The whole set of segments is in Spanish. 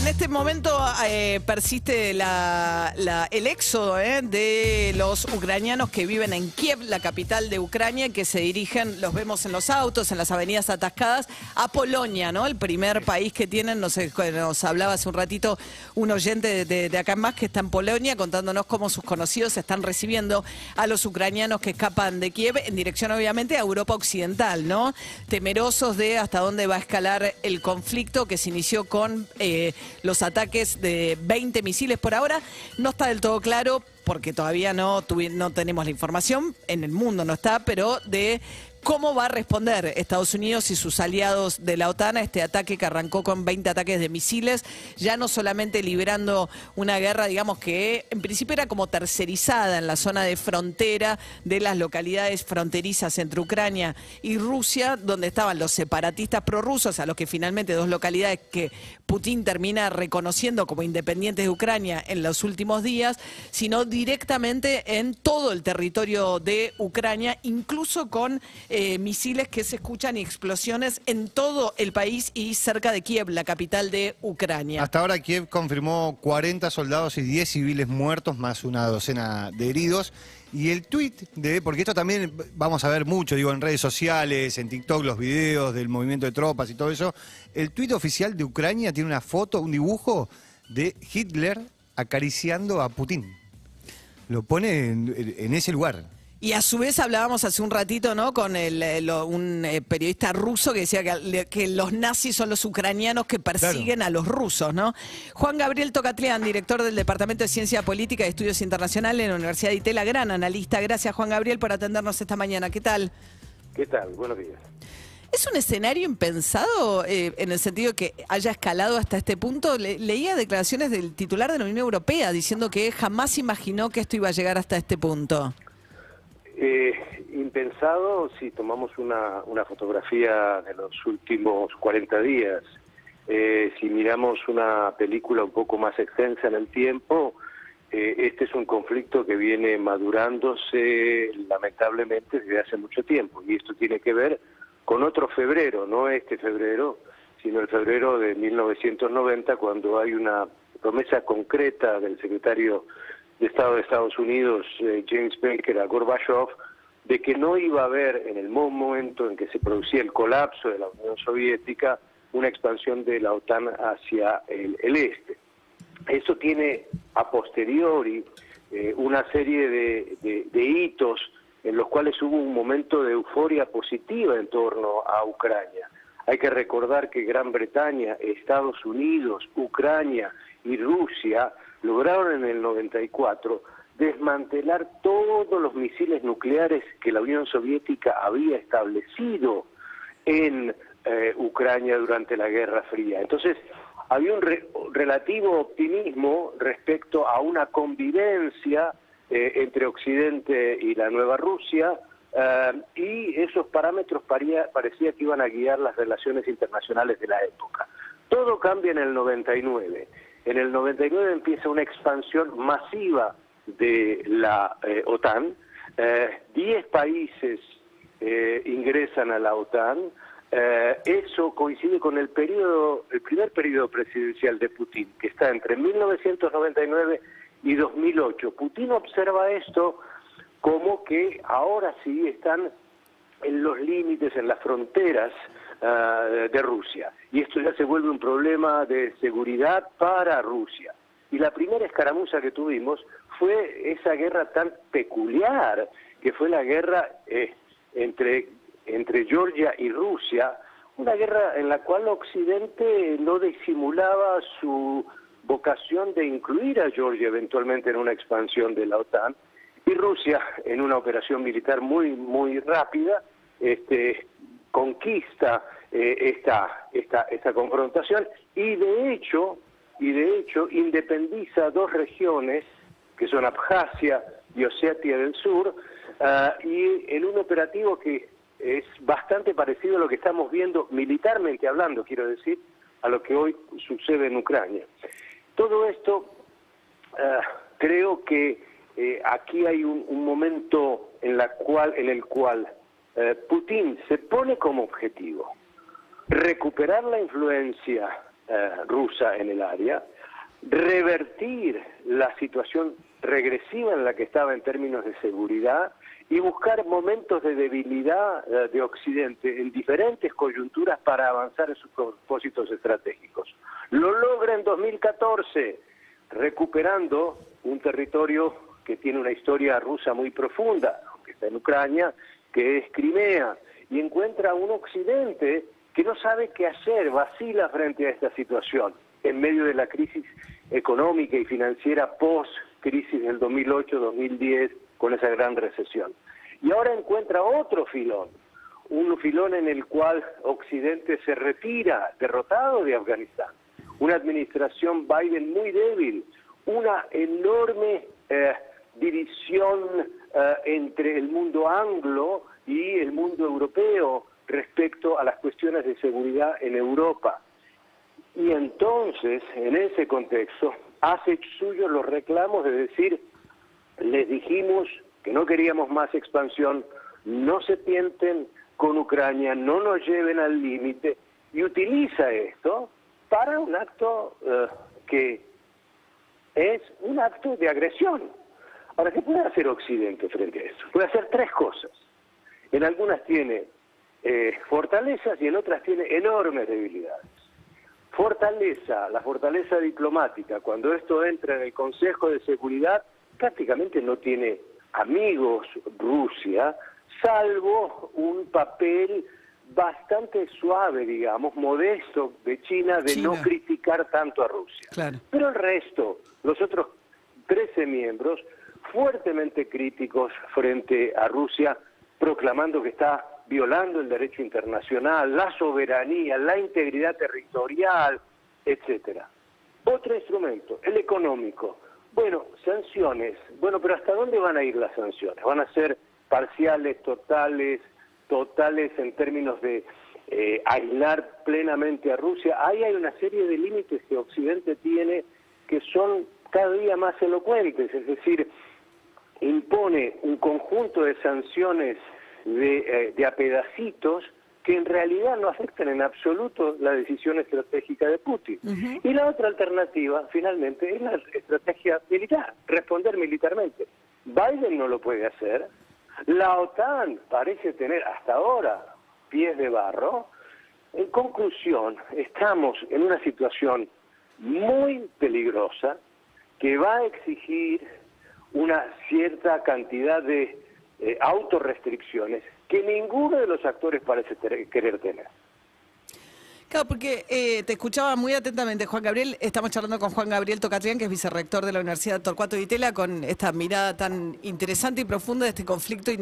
en este momento eh, persiste la- la- el éxodo eh, de los ucranianos que viven en Kiev, la capital de Ucrania, que se dirigen, los vemos en los autos, en las avenidas atascadas, a Polonia, ¿no? El primer país que tienen, nos, nos hablaba hace un ratito un oyente de, de- de acá en más que está en Polonia, contándonos cómo sus conocidos están recibiendo a los ucranianos que escapan de Kiev en dirección, obviamente, a Europa Occidental, ¿no? Temerosos de hasta dónde va a escalar el conflicto que se inició con eh, los ataques de 20 misiles por ahora. No está del todo claro porque todavía no, no tenemos la información, en el mundo no está, pero de cómo va a responder Estados Unidos y sus aliados de la OTAN a este ataque que arrancó con 20 ataques de misiles, ya no solamente librando una guerra, digamos que en principio era como tercerizada en la zona de frontera de las localidades fronterizas entre Ucrania y Rusia, donde estaban los separatistas prorrusos, a los que finalmente dos localidades que Putin termina reconociendo como independientes de Ucrania en los últimos días, sino directamente en todo el territorio de Ucrania, incluso con eh, misiles que se escuchan y explosiones en todo el país y cerca de Kiev, la capital de Ucrania. Hasta ahora Kiev confirmó 40 soldados y 10 civiles muertos, más una docena de heridos. Y el tuit de, porque esto también vamos a ver mucho, digo, en redes sociales, en TikTok, los videos del movimiento de tropas y todo eso. El tuit oficial de Ucrania tiene una foto, un dibujo de Hitler acariciando a Putin. Lo pone en ese lugar. Y a su vez hablábamos hace un ratito, ¿no? Con el, eh, lo- un eh, periodista ruso que decía que, que los nazis son los ucranianos que persiguen a los rusos, ¿no? Juan Gabriel Tocatlián, director del Departamento de Ciencia Política y Estudios Internacionales en la Universidad de Itela, gran analista. Gracias, Juan Gabriel, por atendernos esta mañana. ¿Qué tal? ¿Qué tal? Buenos días. ¿Es un escenario impensado eh, en el sentido que haya escalado hasta este punto? Le- leía declaraciones del titular de la Unión Europea diciendo que jamás imaginó que esto iba a llegar hasta este punto. Eh, impensado si tomamos una, una fotografía de los últimos 40 días. Eh, si miramos una película un poco más extensa en el tiempo, eh, este es un conflicto que viene madurándose lamentablemente desde hace mucho tiempo. Y esto tiene que ver con otro febrero, no este febrero, sino el febrero de 1990, cuando hay una promesa concreta del secretario de Estado de Estados Unidos, eh, James Baker, a Gorbachev, de que no iba a haber en el momento en que se producía el colapso de la Unión Soviética una expansión de la OTAN hacia el, este. Eso tiene a posteriori eh, una serie de hitos en los cuales hubo un momento de euforia positiva en torno a Ucrania. Hay que recordar que Gran Bretaña, Estados Unidos, Ucrania y Rusia lograron en el 94 desmantelar todos los misiles nucleares que la Unión Soviética había establecido en eh, Ucrania durante la Guerra Fría. Entonces, había un re- relativo optimismo respecto a una convivencia eh, entre Occidente y la nueva Rusia, eh, y esos parámetros paría- parecía que iban a guiar las relaciones internacionales de la época. Todo cambia en el 99. En el 99 empieza una expansión masiva de la eh, OTAN. Eh, Diez países eh, ingresan a la OTAN. Eso coincide con el periodo, el primer periodo presidencial de Putin, que está entre 1999 y 2008. Putin observa esto como que ahora sí están en los límites, en las fronteras ah, de Rusia. Y esto ya se vuelve un problema de seguridad para Rusia. Y la primera escaramuza que tuvimos fue esa guerra tan peculiar, que fue la guerra eh, entre, entre Georgia y Rusia, una guerra en la cual Occidente no disimulaba su vocación de incluir a Georgia eventualmente en una expansión de la OTAN, y Rusia, en una operación militar muy, muy rápida, este, conquista eh, esta, esta, esta confrontación y de hecho, y de hecho independiza dos regiones que son Abjasia y Osetia del Sur, ah, y en un operativo que es bastante parecido a lo que estamos viendo militarmente hablando, quiero decir, a lo que hoy sucede en Ucrania. Todo esto ah, creo que eh, aquí hay un, un momento en, la cual, en el cual eh, Putin se pone como objetivo recuperar la influencia eh, rusa en el área, revertir la situación regresiva en la que estaba en términos de seguridad y buscar momentos de debilidad eh, de Occidente en diferentes coyunturas para avanzar en sus propósitos estratégicos. Lo logra en 2014, recuperando un territorio que tiene una historia rusa muy profunda, aunque está en Ucrania, que es Crimea, y encuentra un Occidente que no sabe qué hacer, vacila frente a esta situación, en medio de la crisis económica y financiera post-crisis del 2008-2010, con esa gran recesión. Y ahora encuentra otro filón, un filón en el cual Occidente se retira derrotado de Afganistán, una administración Biden muy débil, una enorme eh, división eh, entre el mundo anglo y el mundo europeo respecto a las cuestiones de seguridad en Europa. Y entonces, en ese contexto, hace suyo los reclamos de decir, les dijimos que no queríamos más expansión, no se tienten con Ucrania, no nos lleven al límite, y utiliza esto para un acto eh, que es un acto de agresión. Ahora, ¿qué puede hacer Occidente frente a eso? Puede hacer tres cosas. En algunas tiene eh, fortalezas y en otras tiene enormes debilidades. Fortaleza, la fortaleza diplomática, cuando esto entra en el Consejo de Seguridad, prácticamente no tiene amigos Rusia, salvo un papel bastante suave, digamos, modesto de China de no criticar tanto a Rusia. Pero el resto, los otros 13 miembros, fuertemente críticos frente a Rusia, proclamando que está violando el derecho internacional, la soberanía, la integridad territorial, etcétera. Otro instrumento, el económico. Bueno, sanciones. Bueno, pero ¿hasta dónde van a ir las sanciones? ¿Van a ser parciales, totales, totales en términos de eh, aislar plenamente a Rusia? Ahí hay una serie de límites que Occidente tiene que son cada día más elocuentes, es decir, impone un conjunto de sanciones de, eh, de a pedacitos que en realidad no afectan en absoluto la decisión estratégica de Putin. Y la otra alternativa, finalmente, es la estrategia militar, responder militarmente. Biden no lo puede hacer, la OTAN parece tener hasta ahora pies de barro. En conclusión, estamos en una situación muy peligrosa que va a exigir una cierta cantidad de eh, autorrestricciones que ninguno de los actores parece querer tener. Claro, porque eh, te escuchaba muy atentamente, Juan Gabriel. Estamos charlando con Juan Gabriel Tocatrián, que es vicerrector de la Universidad Torcuato de Itela, con esta mirada tan interesante y profunda de este conflicto.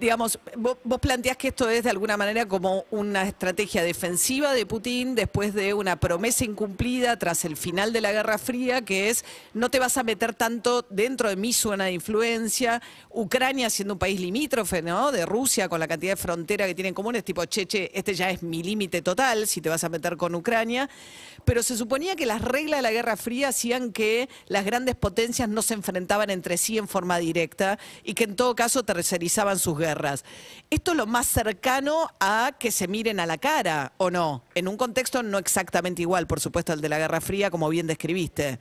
Digamos, vos, vos, planteás que esto es de alguna manera como una estrategia defensiva de Putin después de una promesa incumplida tras el final de la Guerra Fría, que es no te vas a meter tanto dentro de mi zona de influencia. Ucrania siendo un país limítrofe, ¿no? De Rusia, con la cantidad de frontera que tienen en común, es tipo, cheche, este ya es mi límite total. Si vas a meter con Ucrania, pero se suponía que las reglas de la Guerra Fría hacían que las grandes potencias no se enfrentaban entre sí en forma directa y que en todo caso tercerizaban sus guerras. Esto es lo más cercano a que se miren a la cara, ¿o no? En un contexto no exactamente igual, por supuesto, al de la Guerra Fría, como bien describiste.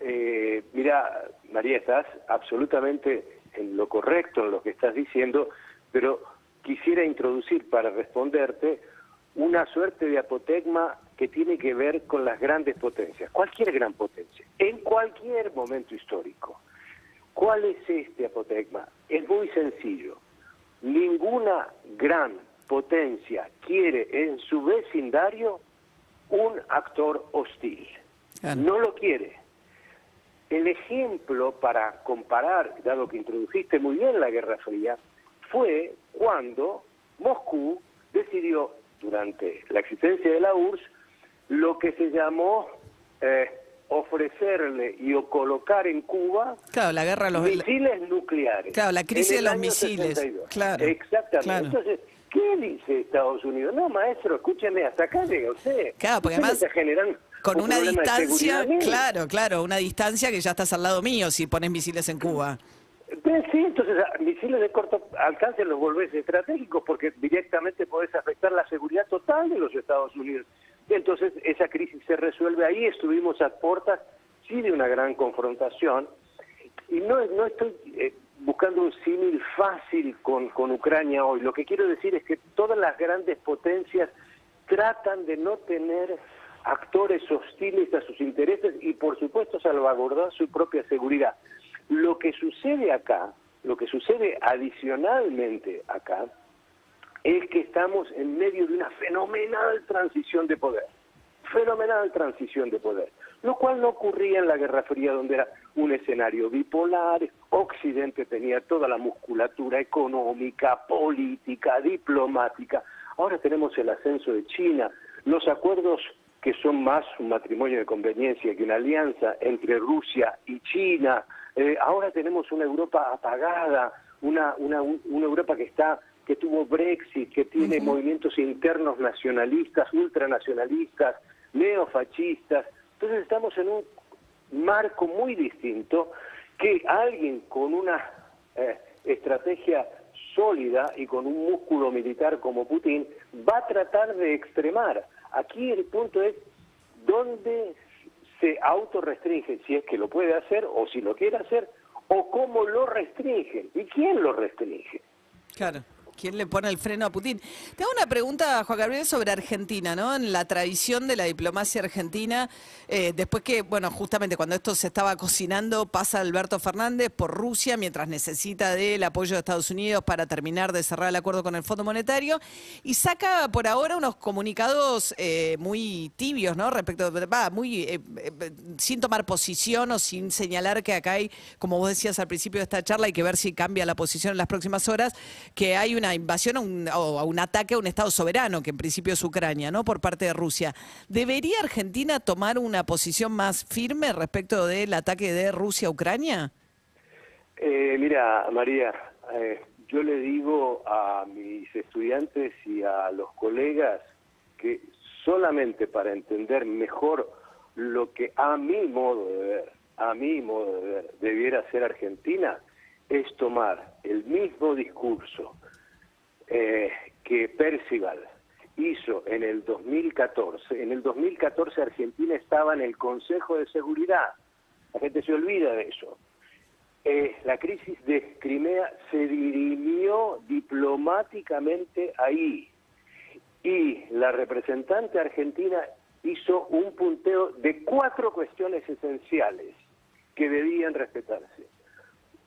Eh, mira, María, estás absolutamente en lo correcto en lo que estás diciendo, pero quisiera introducir para responderte una suerte de apotegma que tiene que ver con las grandes potencias, cualquier gran potencia, en cualquier momento histórico. ¿Cuál es este apotegma? Es muy sencillo. Ninguna gran potencia quiere en su vecindario un actor hostil. No lo quiere. El ejemplo para comparar, dado que introdujiste muy bien la Guerra Fría, fue cuando Moscú decidió durante la existencia de la URSS lo que se llamó eh, ofrecerle y o colocar en Cuba claro, la guerra los... misiles nucleares. Claro, la crisis de los misiles. Claro, Exactamente. Entonces, ¿qué dice Estados Unidos? No, maestro, escúcheme, hasta acá llega usted. Claro, porque además... con una distancia, claro, claro, una distancia que ya estás al lado mío si pones misiles en Cuba. Sí, entonces misiles de corto alcance los volvés estratégicos porque directamente podés afectar la seguridad total de los Estados Unidos. Entonces esa crisis se resuelve ahí, estuvimos a puertas sí de una gran confrontación y no, no estoy eh, buscando un símil fácil con, con Ucrania hoy. Lo que quiero decir es que todas las grandes potencias tratan de no tener actores hostiles a sus intereses y por supuesto salvaguardar su propia seguridad. Lo que sucede acá, lo que sucede adicionalmente acá, es que estamos en medio de una fenomenal transición de poder. Fenomenal transición de poder. Lo cual no ocurría en la Guerra Fría, donde era un escenario bipolar. Occidente tenía toda la musculatura económica, política, diplomática. Ahora tenemos el ascenso de China, los acuerdos que son más un matrimonio de conveniencia que una alianza entre Rusia y China. Eh, ahora tenemos una Europa apagada, una, una, una Europa que está que tuvo Brexit, que tiene movimientos internos nacionalistas, ultranacionalistas, neofascistas. Entonces estamos en un marco muy distinto que alguien con una eh, estrategia sólida y con un músculo militar como Putin va a tratar de extremar. Aquí el punto es dónde se autorrestringe, si es que lo puede hacer o si lo quiere hacer, o cómo lo restringe y quién lo restringe. Claro. ¿Quién le pone el freno a Putin? Te hago una pregunta, Juan Gabriel, sobre Argentina, ¿no? En la tradición de la diplomacia argentina, eh, después que, bueno, justamente cuando esto se estaba cocinando, pasa Alberto Fernández por Rusia mientras necesita del apoyo de Estados Unidos para terminar de cerrar el acuerdo con el Fondo Monetario y saca por ahora unos comunicados eh, muy tibios, ¿no? Respecto, va, muy, eh, sin tomar posición o sin señalar que acá hay, como vos decías al principio de esta charla, hay que ver si cambia la posición en las próximas horas, que hay una invasión a un, o un ataque a un Estado soberano, que en principio es Ucrania, ¿no? Por parte de Rusia. ¿Debería Argentina tomar una posición más firme respecto del ataque de Rusia a Ucrania? Eh, mira, María, eh, yo le digo a mis estudiantes y a los colegas que solamente para entender mejor lo que a mi modo de ver, a mi modo de ver, debiera ser Argentina, es tomar el mismo discurso eh, que Percival hizo en el 2014. En el 2014 Argentina estaba en el Consejo de Seguridad. La gente se olvida de eso. Eh, la crisis de Crimea se dirimió diplomáticamente ahí y la representante argentina hizo un punteo de cuatro cuestiones esenciales que debían respetarse.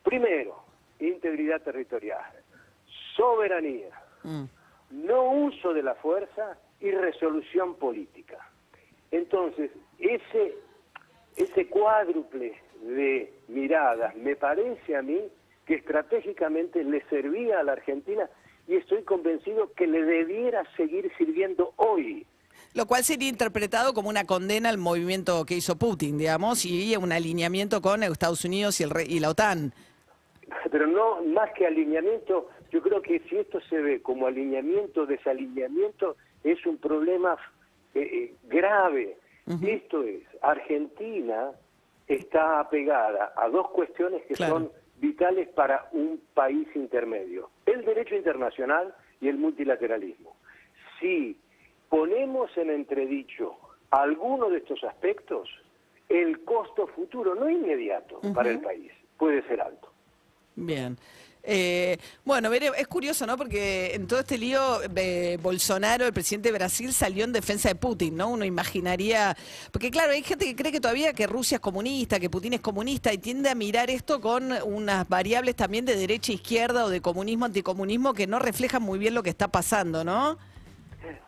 Primero, integridad territorial, soberanía, no uso de la fuerza y resolución política. Entonces, ese, ese cuádruple de miradas me parece a mí que estratégicamente le servía a la Argentina y estoy convencido que le debiera seguir sirviendo hoy. Lo cual sería interpretado como una condena al movimiento que hizo Putin, digamos, y un alineamiento con Estados Unidos y, el, y la OTAN. Pero no más que alineamiento, yo creo que si esto se ve como alineamiento, desalineamiento, es un problema eh, eh, grave. Esto es, Argentina está apegada a dos cuestiones que Claro. son vitales para un país intermedio, el derecho internacional y el multilateralismo. Si ponemos en entredicho alguno de estos aspectos, el costo futuro, no inmediato, para el país, puede ser alto. Bien. Eh, bueno, es curioso, ¿no? Porque en todo este lío, eh, Bolsonaro, el presidente de Brasil, salió en defensa de Putin, ¿no? Uno imaginaría. Porque, claro, hay gente que cree que todavía que Rusia es comunista, que Putin es comunista, y tiende a mirar esto con unas variables también de derecha, izquierda o de comunismo, anticomunismo, que no reflejan muy bien lo que está pasando, ¿no?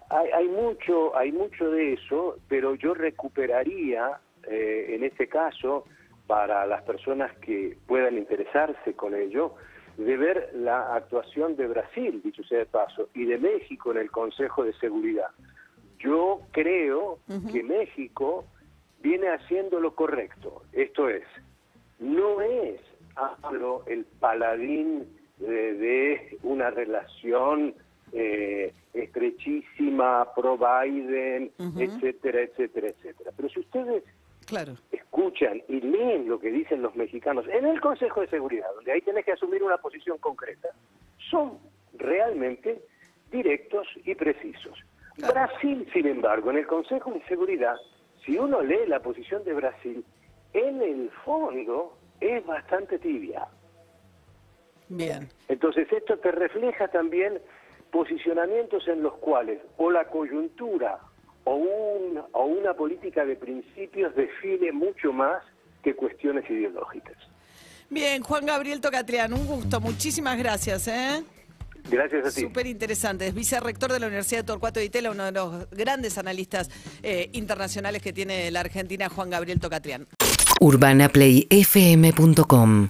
Hay, hay mucho, hay mucho de eso, pero yo recuperaría, eh, en este caso, para las personas que puedan interesarse con ello, de ver la actuación de Brasil, dicho sea de paso, y de México en el Consejo de Seguridad. Yo creo que México viene haciendo lo correcto. Esto es, no es AMLO el paladín de, de una relación eh, estrechísima, pro Biden, etcétera, etcétera, etcétera. Pero si ustedes Claro. Escuchan y leen lo que dicen los mexicanos en el Consejo de Seguridad, donde ahí tenés que asumir una posición concreta, son realmente directos y precisos. Claro. Brasil, sin embargo, en el Consejo de Seguridad, si uno lee la posición de Brasil, en el fondo es bastante tibia. Bien. Entonces esto te refleja también posicionamientos en los cuales o la coyuntura o, un- o una política de principios define mucho más que cuestiones ideológicas. Bien, Juan Gabriel Tocatrián, un gusto. Muchísimas gracias, ¿eh? Gracias a ti. Súper interesante. Es vicerrector de la Universidad de Torcuato de Itela, uno de los grandes analistas eh, internacionales que tiene la Argentina, Juan Gabriel Tocatrián. UrbanaPlayFM.com